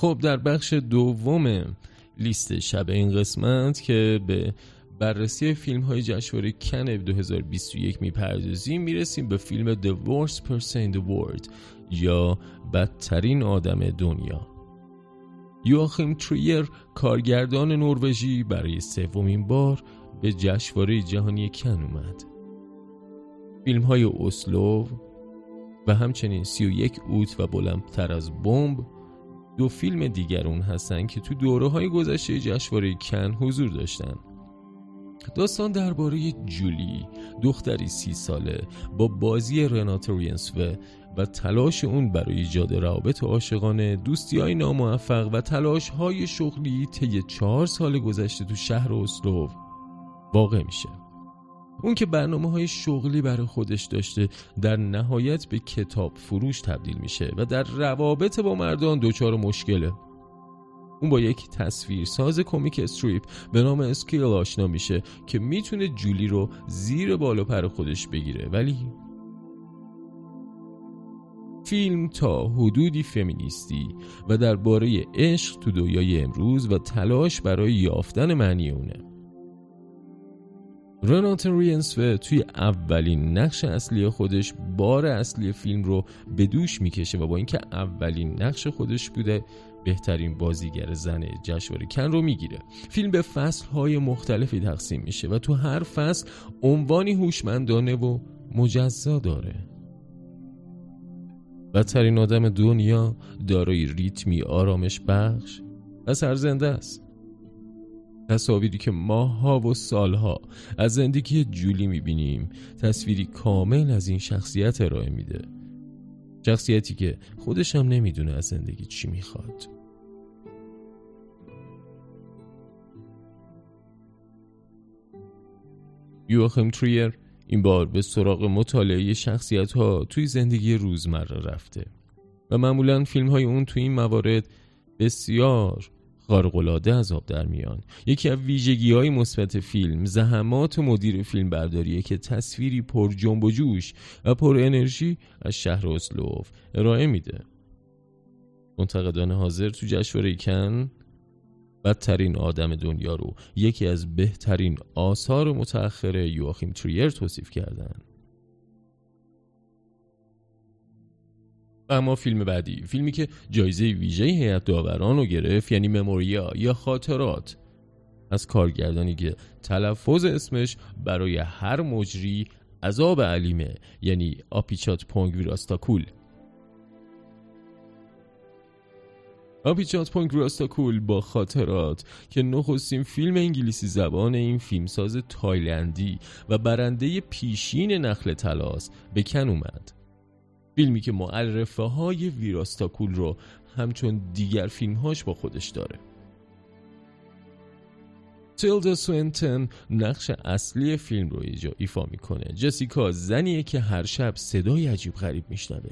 خب در بخش دوم لیست شب این قسمت که به بررسی فیلم های جشنواره کن 2021 می‌پردازیم می‌رسیم به فیلم The Worst Person in the World یا بدترین آدم دنیا. یواخیم تریر کارگردان نروژی برای سومین بار به جشنواره جهانی کن اومد. فیلم های اسلو و همچنین 31 اوت و بلندتر از بمب دو فیلم دیگر اون هستن که تو دوره های گذشته جشنواره کن حضور داشتن. داستان درباره جولی دختری سی ساله با بازی رنات و و تلاش اون برای ایجاد روابط عاشقانه دوستی های ناموفق و تلاش های شغلی طی چهار سال گذشته تو شهر اسلو واقع میشه. اون که برنامه های شغلی برای خودش داشته در نهایت به کتاب فروش تبدیل میشه و در روابط با مردان دچار مشکله. اون با یک تصویرساز کمیک استریپ به نام اسکیل آشنا میشه که می‌تونه جولی رو زیر بالا پر خودش بگیره. ولی فیلم تا حدودی فمینیستی و درباره عشق تو دنیای امروز و تلاش برای یافتن معنی اونه. رنات رینسوه توی اولین نقش اصلی خودش بار اصلی فیلم رو به دوش می‌کشه و با اینکه اولین نقش خودش بوده بهترین بازیگر زن جشنواره کن رو می‌گیره. فیلم به فصل های مختلفی تقسیم میشه و تو هر فصل عنوانی هوشمندانه و مجزا داره. بدترین آدم دنیا دارای ریتمی آرامش بخش و سرزنده است. تصاویری که ماهها و سالها از زندگی جولی می‌بینیم تصویری کامل از این شخصیت ارائه میده. شخصیتی که خودش هم نمی‌دونه از زندگی چی می‌خواد. یوخم تریر این بار به سراغ مطالعه شخصیت ها توی زندگی روزمره رفته و معمولا فیلم های اون توی این موارد بسیار خارق‌العاده از آب در میان یکی از ویژگی های مثبت فیلم زحمات مدیر فیلم برداریه که تصویری پر جنب و جوش و پر انرژی از شهر اسلوف ارائه میده منتقدان حاضر تو جشنواره کن بدترین آدم دنیا رو یکی از بهترین آثار متأخر یواخیم تریر توصیف کردند. اما فیلم بعدی فیلمی که جایزه ویژه هیئت داوران رو گرفت یعنی مموریا یا خاطرات. از کارگردانی که تلفظ اسمش برای هر مجری عذاب علیمه یعنی آپیچات پونگ ویراستاکول. آپیچات پونگ ویراستاکول با خاطرات که نخستین فیلم انگلیسی زبان این فیلمساز تایلندی و برنده پیشین نخل تلاس به کن اومد. فیلمی که معرفه های ویراستاکول رو همچون دیگر فیلمهاش با خودش داره. تیلدا سوینتن نقش اصلی فیلم رو ایجا ایفا می‌کنه. جسیکا زنیه که هر شب صدای عجیب غریب میشنوه.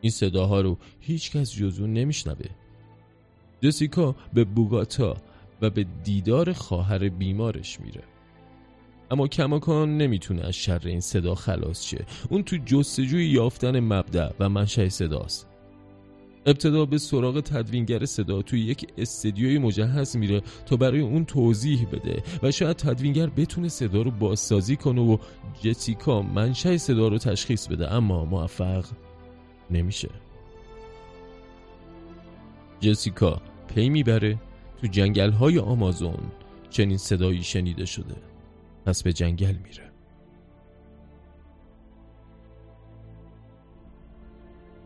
این صداها رو هیچکس جزو نمیشنوه. جسیکا به بوگاتا و به دیدار خواهر بیمارش میره. اما کماکان نمی‌تونه از شر این صدا خلاص شه. اون تو جستجوی یافتن مبدع و منشأ صداست. ابتدا به سراغ تدوینگر صدا توی یک استدیوی مجهز میره تا برای اون توضیح بده و شاید تدوینگر بتونه صدا رو بازسازی کنه و جسیکا منشأ صدا رو تشخیص بده اما موفق نمیشه. جسیکا پی می‌بره تو جنگل های آمازون. چنین صدایی شنیده شده. پس به جنگل میره.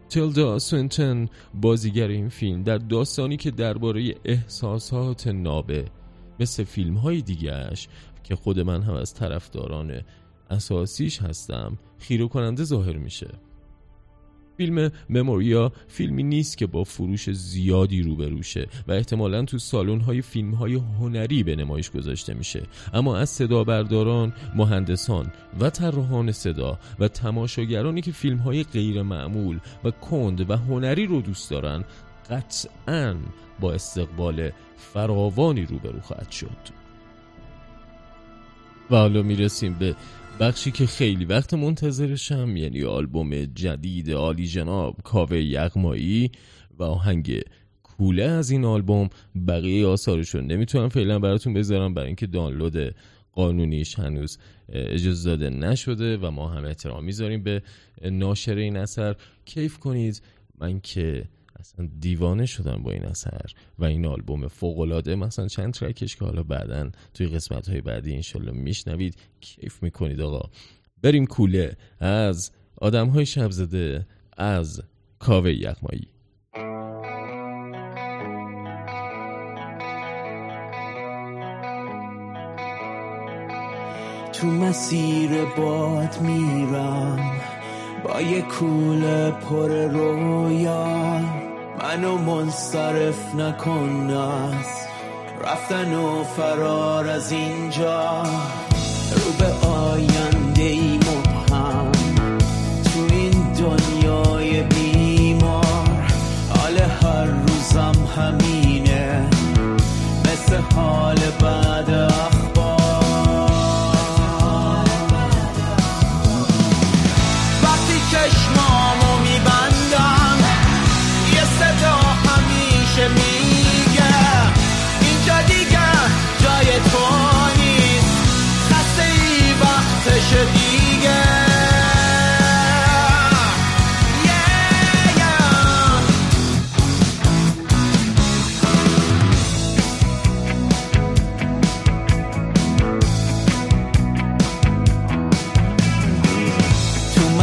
تیلدا سوینتن بازیگر این فیلم در داستانی که درباره احساسات نابه مثل فیلم های دیگهش که خود من هم از طرفداران اساسیش هستم خیره کننده ظاهر میشه. فیلم مموریا فیلمی نیست که با فروش زیادی روبروشه و احتمالا تو سالن های فیلم های هنری به نمایش گذاشته میشه. اما از صدا برداران، مهندسان و طراحان صدا و تماشاگرانی که فیلم های غیر معمول و کند و هنری رو دوست دارن قطعا با استقبال فراوانی روبرو خواهد شد. و حالا می‌رسیم به بخشی که خیلی وقت منتظرشم یعنی آلبوم جدید عالی جناب کاوه یغمایی و آهنگ کوله از این آلبوم بقیه آثارشون نمی‌تونم فعلا براتون بذارم برای اینکه دانلود قانونیش هنوز اجازه داده نشده و ما هم احترام می‌ذاریم به ناشر این اثر. کیف کنید. من که اصلا دیوانه شدم با این اثر و این آلبوم فوقلاده مثلا چند ترکش که حالا بعدا توی قسمت های بعدی انشالله میشنوید. کیف می‌کنید آقا. بریم کوله از آدم های شبزده از کاوه یخمایی تو مسیر باد میرم با یه کوله پر رویا منو منصرف نکن از رفتن و فرار از اینجا. رو به آینده ای مبهم. تو این دنیای بیمار. حال هر روزم همینه. مثل حال بعد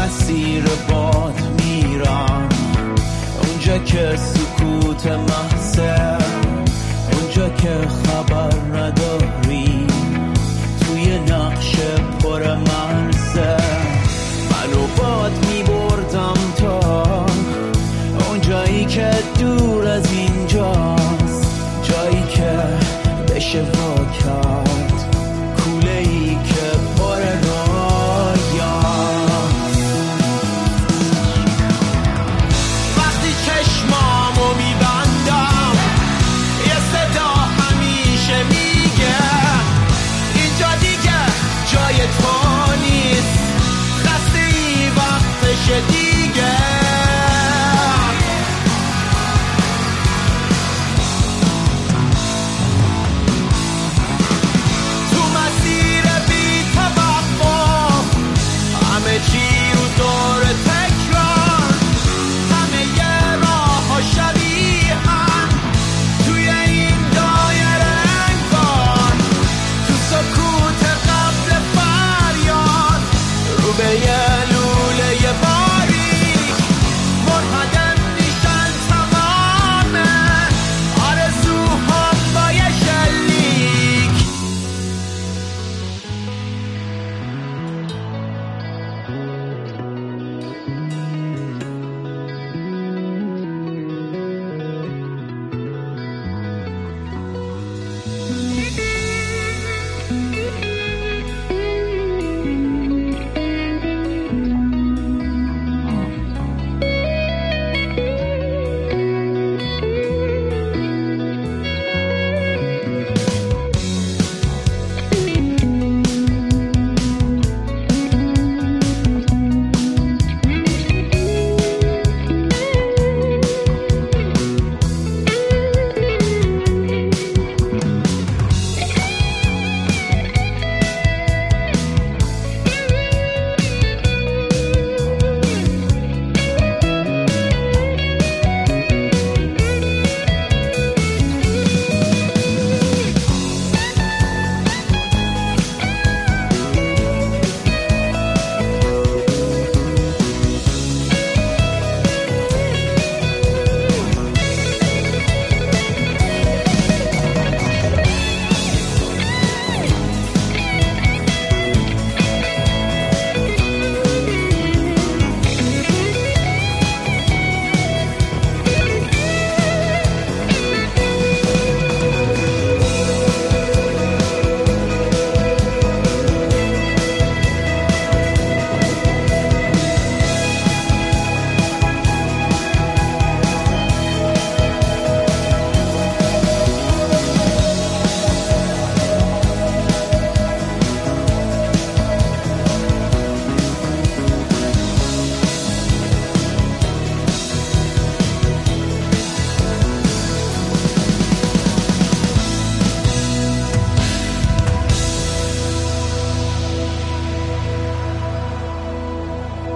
مسیر باد میرم. اونجا که سکوت محسه اونجا که خبر نداری. توی نقش پر مرزه. منو باد میبردم تا اونجایی که دور از اینجاست. جایی که بشه وا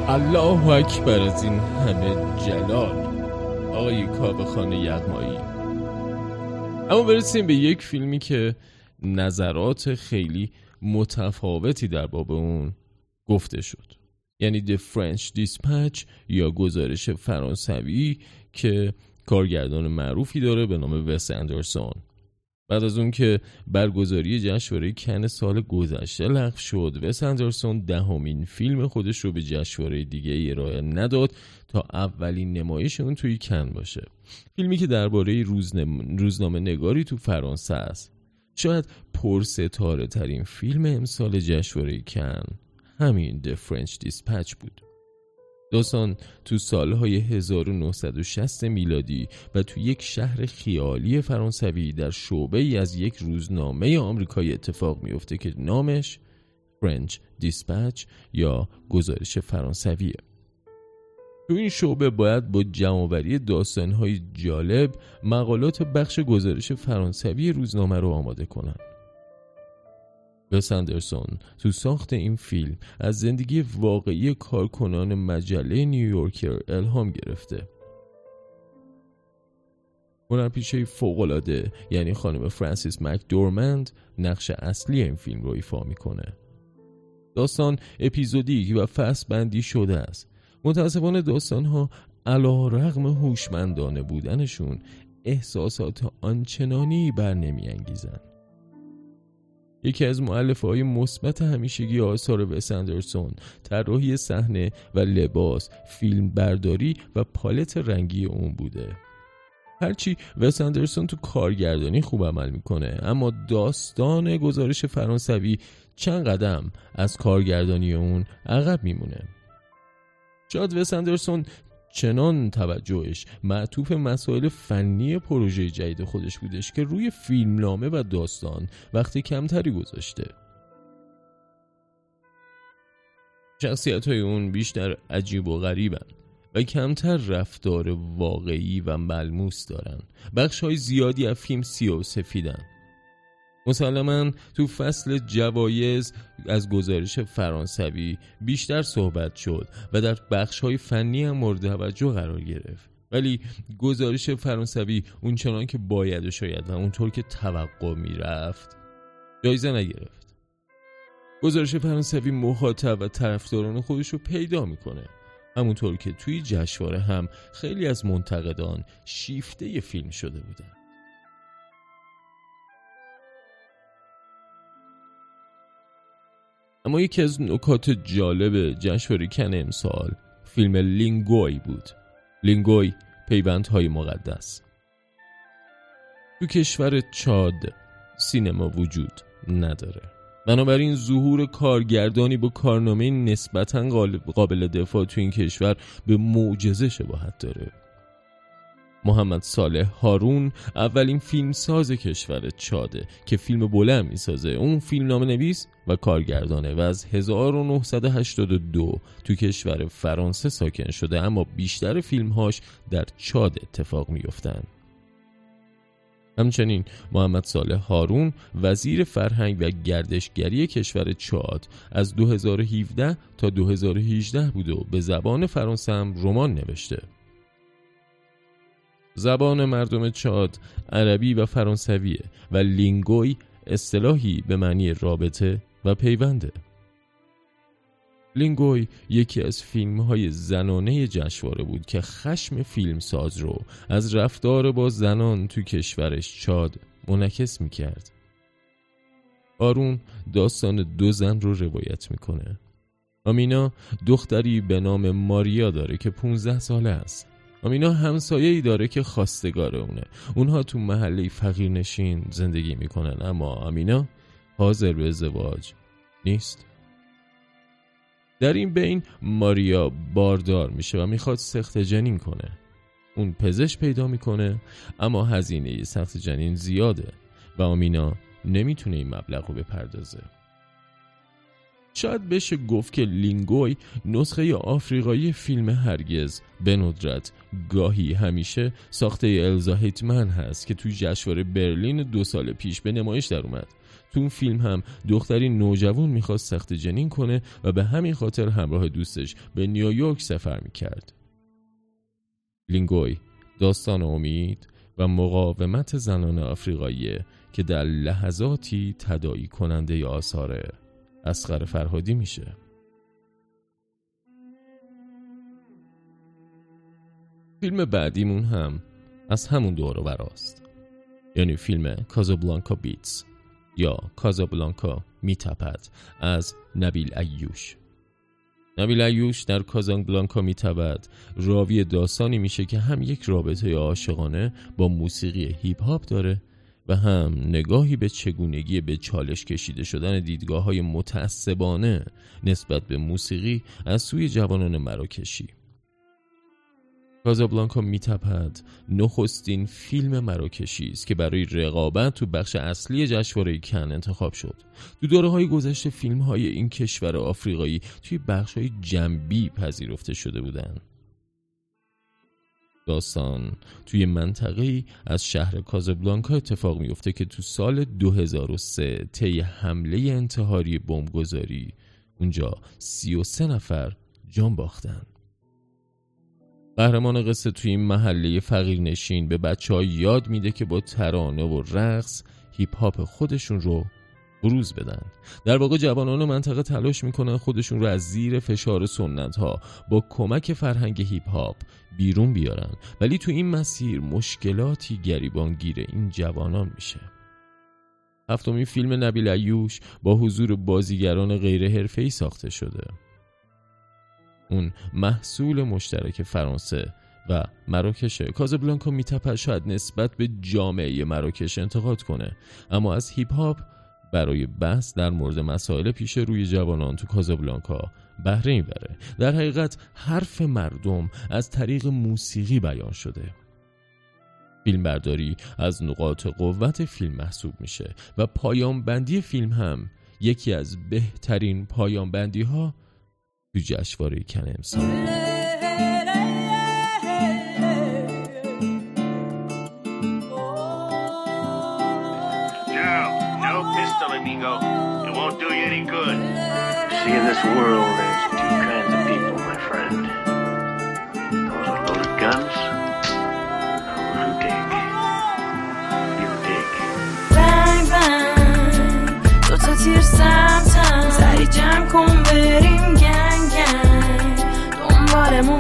الله اکبر از این همه جلال. آقای کابخانه یغمایی. اما برسیم به یک فیلمی که نظرات خیلی متفاوتی در باب اون گفته شد. یعنی The French Dispatch یا گزارش فرانسوی که کارگردان معروفی داره به نام وس اندرسون بعد از اون که برگزاری جشنواره کن سال گذشته لغو شد وس اندرسون دهمین فیلم خودش رو به جشنواره دیگه ارائه نداد تا اولین نمایش اون توی کن باشه. فیلمی که درباره روزنامه نگاری تو فرانسه است. شاید پرستاره ترین فیلم امسال جشنواره کن همین The French Dispatch بود. داستان تو سالهای 1960 میلادی و تو یک شهر خیالی فرانسوی در شعبه ای از یک روزنامه آمریکایی اتفاق میفته که نامش French Dispatch یا گزارش فرانسویه تو این شعبه باید با جمعآوری داستانهای جالب مقالات بخش گزارش فرانسوی روزنامه رو آماده کنند. وس اندرسون تو ساخت این فیلم از زندگی واقعی کارکنان مجله نیویورکر الهام گرفته. هنرپیشه فوقالعاده یعنی خانم فرانسیس مکدورمند نقش اصلی این فیلم رو ایفا می‌کنه. داستان اپیزودیک و فصل بندی شده است. متاسفانه داستان ها علا رغم هوشمندانه بودنشون احساسات آنچنانی بر نمی انگیزن. یکی از معلفه های مثبت همیشگی آثار وس اندرسون طراحی صحنه و لباس فیلم برداری و پالت رنگی اون بوده. هرچی وس اندرسون تو کارگردانی خوب عمل می‌کنه اما داستان گزارش فرانسوی چند قدم از کارگردانی اون عقب میمونه. شاید وس اندرسون چنان توجهش معطوف مسائل فنی پروژه جدید خودش بودش که روی فیلمنامه و داستان وقتی کمتری گذاشته. شخصیت های اون بیشتر عجیب و غریبن و کمتر رفتار واقعی و ملموس دارن. بخش های زیادی از فیلم سی و سفیدن. مسلما تو فصل جوایز از گزارش فرانسوی بیشتر صحبت شد و در بخش های فنی هم مورد توجه قرار گرفت. ولی گزارش فرانسوی اون چنان که باید و شاید و اونطور که توقع می‌رفت جایزه نگرفت. گزارش فرانسوی مخاطب و طرفداران خودش رو پیدا می‌کنه. همونطور که توی جشنواره هم خیلی از منتقدان شیفته فیلم شده بودن. اما یکی از نکات جالب جشنواره کن امسال فیلم لینگوی بود. لینگوی پیوندهای مقدس. تو کشور چاد سینما وجود نداره. بنابراین ظهور کارگردانی با کارنامه نسبتا قابل دفاع تو این کشور به معجزه شباهت داره. محمد صالح هارون اولین فیلم ساز کشور چاده که فیلم بلند می‌سازه. اون فیلم نام نویس و کارگردانه و از 1982 تو کشور فرانسه ساکن شده اما بیشتر فیلمهاش در چاد اتفاق میفتن همچنین محمد صالح هارون وزیر فرهنگ و گردشگری کشور چاد از 2017 تا 2018 بود و به زبان فرانسه هم رمان نوشته. زبان مردم چاد عربی و فرانسویه و لینگوی اصطلاحی به معنی رابطه و پیونده. لینگوی یکی از فیلم های زنانه جشنواره بود که خشم فیلمساز رو از رفتار با زنان تو کشورش چاد منعکس می‌کرد. هارون داستان دو زن رو روایت می‌کنه. آمینا دختری به نام ماریا داره که 15 ساله است. آمینا همسایه ای داره که خواستگار اونه. اونها تو محله فقیر نشین زندگی می‌کنن. اما آمینا حاضر به ازدواج نیست. در این بین ماریا باردار میشه و می‌خواد سخت جنین کنه. اون پزشک پیدا می‌کنه اما هزینه سخت جنین زیاده و آمینا نمی‌تونه این مبلغ رو بپردازه. شاید بشه گفت که لینگوی نسخه آفریقایی فیلم هرگز. به ندرت گاهی همیشه ساخته الزا هیتمن هست که توی جشنواره برلین دو سال پیش به نمایش در اومد. تو اون فیلم هم دختری نوجوان می‌خواست سخت جنین کنه و به همین خاطر همراه دوستش به نیویورک سفر می‌کرد. لینگوی داستان امید و مقاومت زنان آفریقایی که در لحظاتی تدایی کننده آثار اسقر فرهادی میشه. فیلم بعدیمون هم از همون دور و براست یعنی فیلم کازابلانکا بیتس یا کازابلانکا میتپد از نبیل ایوش. نبیل ایوش در کازابلانکا میتپد. راوی داستانی میشه که هم یک رابطه عاشقانه با موسیقی هیپ هاپ داره و هم نگاهی به چگونگی به چالش کشیده شدن دیدگاه های متعصبانه نسبت به موسیقی از سوی جوانان مراکشی کازابلانکا میتپد نخستین فیلم مراکشی است که برای رقابت تو بخش اصلی جشنواره کن انتخاب شد. تو دوره های گذشته فیلم های این کشور آفریقایی توی بخش های جنبی پذیرفته شده بودند. داستان. توی منطقه از شهر کازابلانکا اتفاق میفته که تو سال 2003 طی حمله انتحاری بمبگذاری اونجا 33 نفر جان باختن. قهرمان قصه توی این محله فقیر نشین به بچه یاد میده که با ترانه و رقص هیپ هاپ خودشون رو بروز بدن. در واقع جوانان منطقه تلاش می‌کنن خودشون رو از زیر فشار سنت ها با کمک فرهنگ هیپ هاپ بیرون بیارن. ولی تو این مسیر مشکلاتی گریبانگیر این جوانان میشه. هفتمین فیلم نبیل ایوش با حضور بازیگران غیر حرفه‌ای ساخته شده. اون محصول مشترک فرانسه و مراکش. کازابلانکا میتپد شاید نسبت به جامعه مراکش انتقاد کنه. اما از هیپ هاپ برای بحث در مورد مسائل پیش روی جوانان تو کازابلانکا بهره می‌بره. در حقیقت حرف مردم از طریق موسیقی بیان شده. فیلمبرداری از نقاط قوت فیلم محسوب میشه و پایان بندی فیلم هم یکی از بهترین پایان بندی ها تو جشنواره کن امسال. See, in this world, there's two kinds of people, my friend. Those with loaded guns, those who dig. You dig. Bang, bang. دو تا تیر سمتم سری جمع کن بریم گنگ گنگ دنبالمون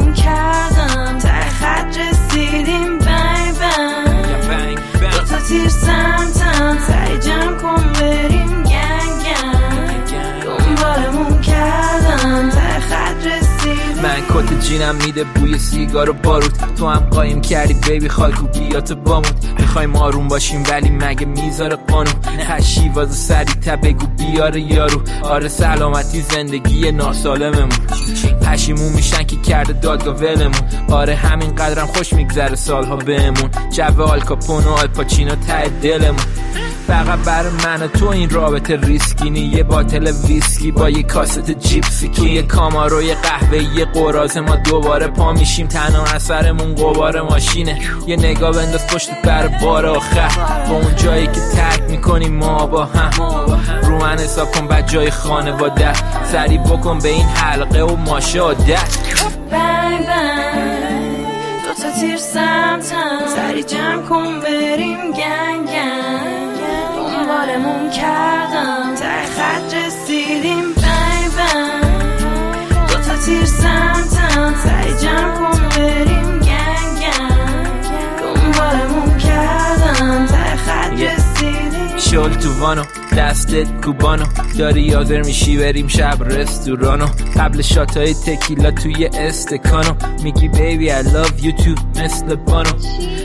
جینم میده بوی سیگار و بارود تو هم قایم کردی بیبی خاکو بیات بامود می‌خوایم آروم باشیم ولی مگه می‌ذاره قانون؟ خشی واز سری بگو بیاره یارو. آره سلامتی زندگی ناسالممون. پشیمون میشن که کرده دادگاه ولمون. آره همین قدرم خوش میگذره سالها بهمون. جو آلکاپون و آلپاچینو ته دلمون. فقط بر من تو این رابطه ریسکینی. یه باتل ویسکی با یه کاست جیپسی. توی کاماروی قهوه یه قراز ما دوباره پا میشیم. تنها اثرمون قبار ماشینه. یه نگاه بنداز پشت بر بار آخر. با اون جایی که ترک می‌کنیم ما با هم. رو من حساب کن بعد جای خانواده. سری بکن به این حلقه و ماشه عادت. دو تا تیر سمتم. سری جمع کن بریم گنگ. دنبالمون کردم. تا خط رسیدیم بنگ دو تا تیر سمتم. سری جمع کن بریم گنگ گنگ. دنبالمون کردم. تا خط رسیدیم. شل تو وانو. دستت کوبانو. داری حاضر میشی بریم شب رستورانو. قبل شاتای تکیلا توی استکانو. میگی بیبی I love you too مثل بانو.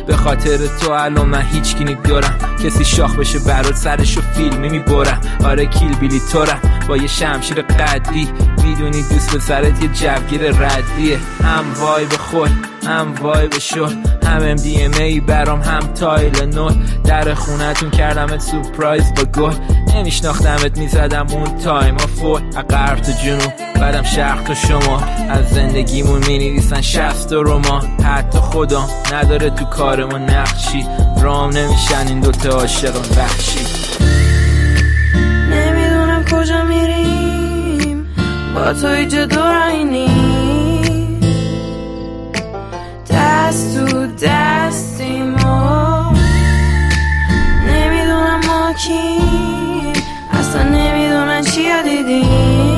به خاطر تو الان من هیچ کی دارم کسی شاخ بشه برات سرشو فیلمی می‌برم. آره کیل بیلی تورم. با یه شمشیر قدی. می‌دونی دوست به سرت یه جوگیر ردیه. هم وای به خود هم وایب شد هم ام دی ام ای برام هم تایل در خونتون کردمت سپرایز با گل. نمیشناختمت می‌زدم اون تایم فور از غرب تو جنوب بعدم شرق تو شما از زندگیمون می‌نویسن شست و رومان حتی خدا نداره تو کارمون نقشی. رام نمیشن این دوتا عاشقم وحشی. نمی‌دونم کجا میریم. با تو ایجه دور دست تو دستیم و نمی‌دونم ما کیم اصلا نمی‌دونم چی دیدیم.